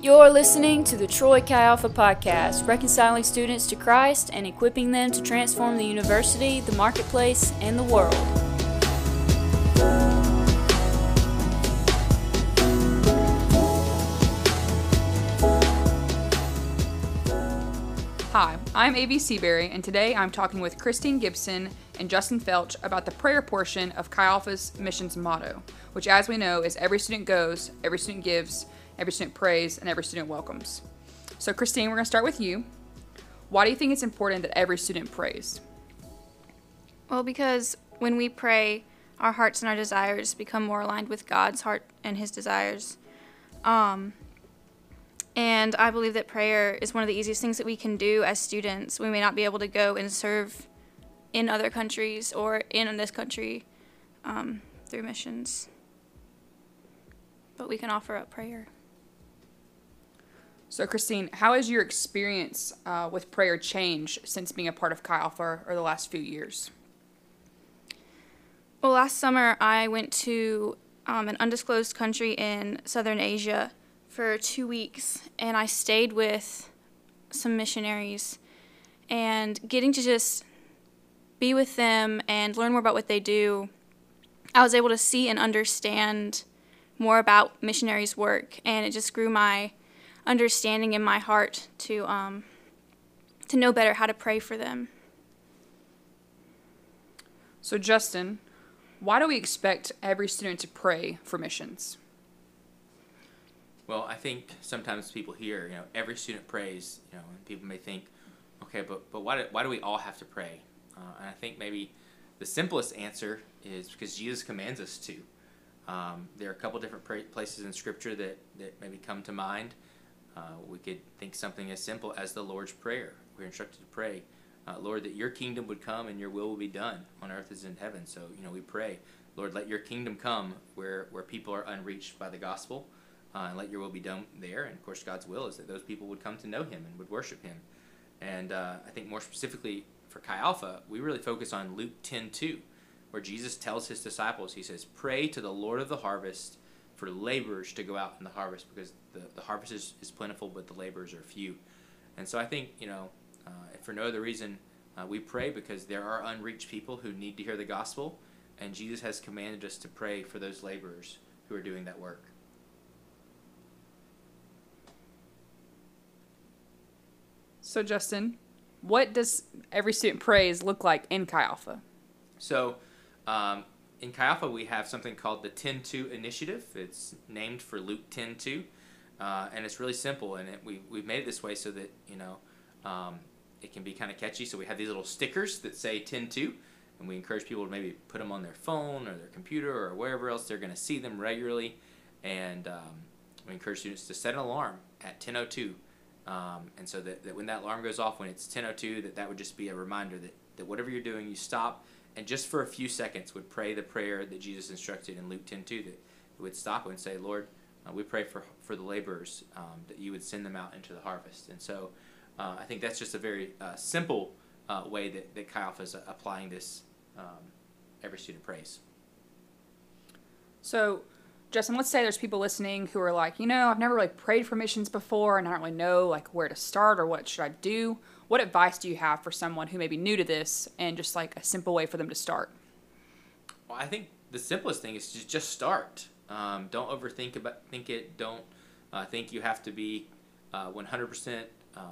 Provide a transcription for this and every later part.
You're listening to the Troy Chi Alpha podcast, reconciling students to Christ and equipping them to transform the university, the marketplace, and the world. Hi, I'm A.V. Seabury, and today I'm talking with Christine Gibson and Justin Felch about the prayer portion of Chi Alpha's missions motto, which, as we know, is every student goes, every student gives, every student prays, and every student welcomes. So, Christine, we're going to start with you. Why do you think it's important that every student prays? Well, because when we pray, our hearts and our desires become more aligned with God's heart and His desires. Um, and I believe that prayer is one of the easiest things that we can do as students. We may not be able to go and serve in other countries or in this country um, through missions, but we can offer up prayer. So, Christine, how has your experience uh, with prayer changed since being a part of Chi Alpha or the last few years? Well, last summer I went to um, an undisclosed country in southern Asia for two weeks, and I stayed with some missionaries. And getting to just be with them and learn more about what they do, I was able to see and understand more about missionaries' work, and it just grew my understanding in my heart to um, to know better how to pray for them. So, Justin, why do we expect every student to pray for missions? Well, I think sometimes people hear, you know, every student prays, you know, and people may think, okay, but but why do, why do we all have to pray? Uh, and I think maybe the simplest answer is because Jesus commands us to. Um, there are a couple different pra- places in Scripture that, that maybe come to mind. Uh, we could think something as simple as the Lord's Prayer. We're instructed to pray, uh, Lord, that your kingdom would come and your will will be done on earth as in heaven. So, you know, we pray, Lord, let your kingdom come where, where people are unreached by the gospel, uh, and let your will be done there. And of course, God's will is that those people would come to know him and would worship him. And uh, I think more specifically for Chi Alpha, we really focus on Luke 10 2, where Jesus tells his disciples, He says, Pray to the Lord of the harvest for laborers to go out in the harvest because the, the harvest is, is plentiful, but the laborers are few. And so I think, you know, uh, for no other reason, uh, we pray because there are unreached people who need to hear the gospel, and Jesus has commanded us to pray for those laborers who are doing that work. So, Justin, what does every student prays look like in Chi Alpha? So, um, in Chi Alpha, we have something called the 10 2 Initiative. It's named for Luke 10 2. Uh, and it's really simple, and it, we, we've made it this way so that, you know, um, it can be kind of catchy. So we have these little stickers that say 10 2, and we encourage people to maybe put them on their phone or their computer or wherever else they're going to see them regularly. And um, we encourage students to set an alarm at 10.02. Um, and so that, that when that alarm goes off when it's 10.02, that that would just be a reminder that, that whatever you're doing, you stop and just for a few seconds would pray the prayer that Jesus instructed in Luke 10.2 that would stop and say, Lord, uh, we pray for, for the laborers um, that you would send them out into the harvest. And so uh, I think that's just a very uh, simple uh, way that, that Alpha is applying this um, every student prays. So, Justin, let's say there's people listening who are like, you know, I've never really prayed for missions before and I don't really know like where to start or what should I do. What advice do you have for someone who may be new to this and just like a simple way for them to start? Well, I think the simplest thing is to just start. Um, don't overthink about think it. Don't uh, think you have to be uh, 100% um,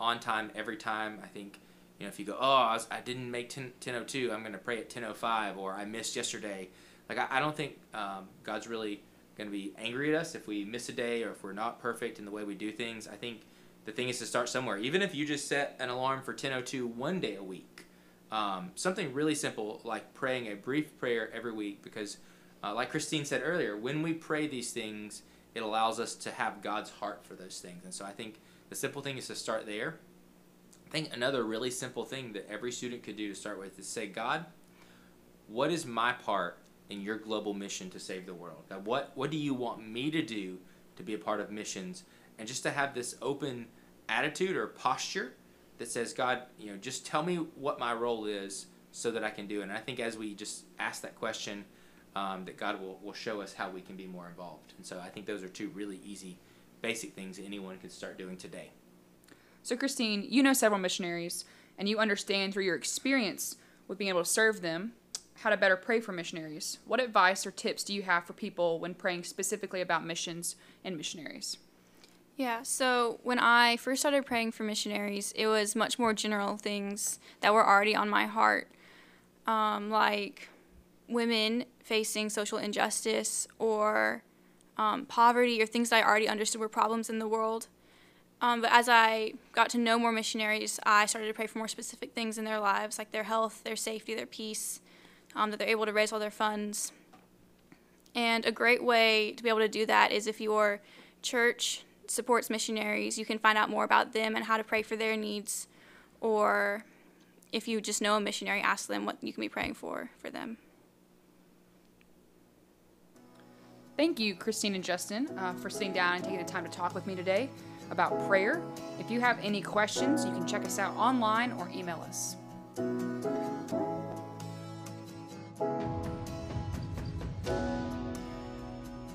on time every time. I think you know if you go, oh, I, was, I didn't make 10, 10:02, I'm going to pray at 10:05, or I missed yesterday. Like I, I don't think um, God's really going to be angry at us if we miss a day or if we're not perfect in the way we do things. I think the thing is to start somewhere. Even if you just set an alarm for 10:02 one day a week, um, something really simple like praying a brief prayer every week. Because, uh, like Christine said earlier, when we pray these things, it allows us to have God's heart for those things. And so I think the simple thing is to start there. I think another really simple thing that every student could do to start with is say, God, what is my part in your global mission to save the world? God, what what do you want me to do to be a part of missions? And just to have this open attitude or posture that says, God, you know, just tell me what my role is so that I can do it. And I think as we just ask that question, um, that God will, will show us how we can be more involved. And so I think those are two really easy, basic things anyone can start doing today. So, Christine, you know several missionaries, and you understand through your experience with being able to serve them how to better pray for missionaries. What advice or tips do you have for people when praying specifically about missions and missionaries? Yeah, so when I first started praying for missionaries, it was much more general things that were already on my heart, um, like women facing social injustice or um, poverty or things that I already understood were problems in the world. Um, but as I got to know more missionaries, I started to pray for more specific things in their lives, like their health, their safety, their peace, um, that they're able to raise all their funds. And a great way to be able to do that is if your church supports missionaries, you can find out more about them and how to pray for their needs. Or if you just know a missionary, ask them what you can be praying for for them. Thank you, Christine and Justin, uh, for sitting down and taking the time to talk with me today about prayer. If you have any questions, you can check us out online or email us.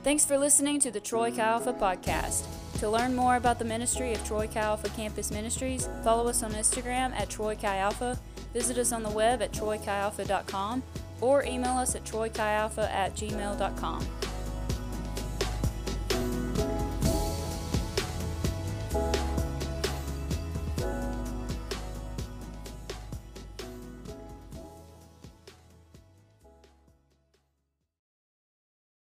Thanks for listening to the Troy Chi Alpha podcast. To learn more about the ministry of Troy Chi Alpha Campus Ministries, follow us on Instagram at Troy Chi Alpha, visit us on the web at troychialpha.com, or email us at troychialpha at gmail.com.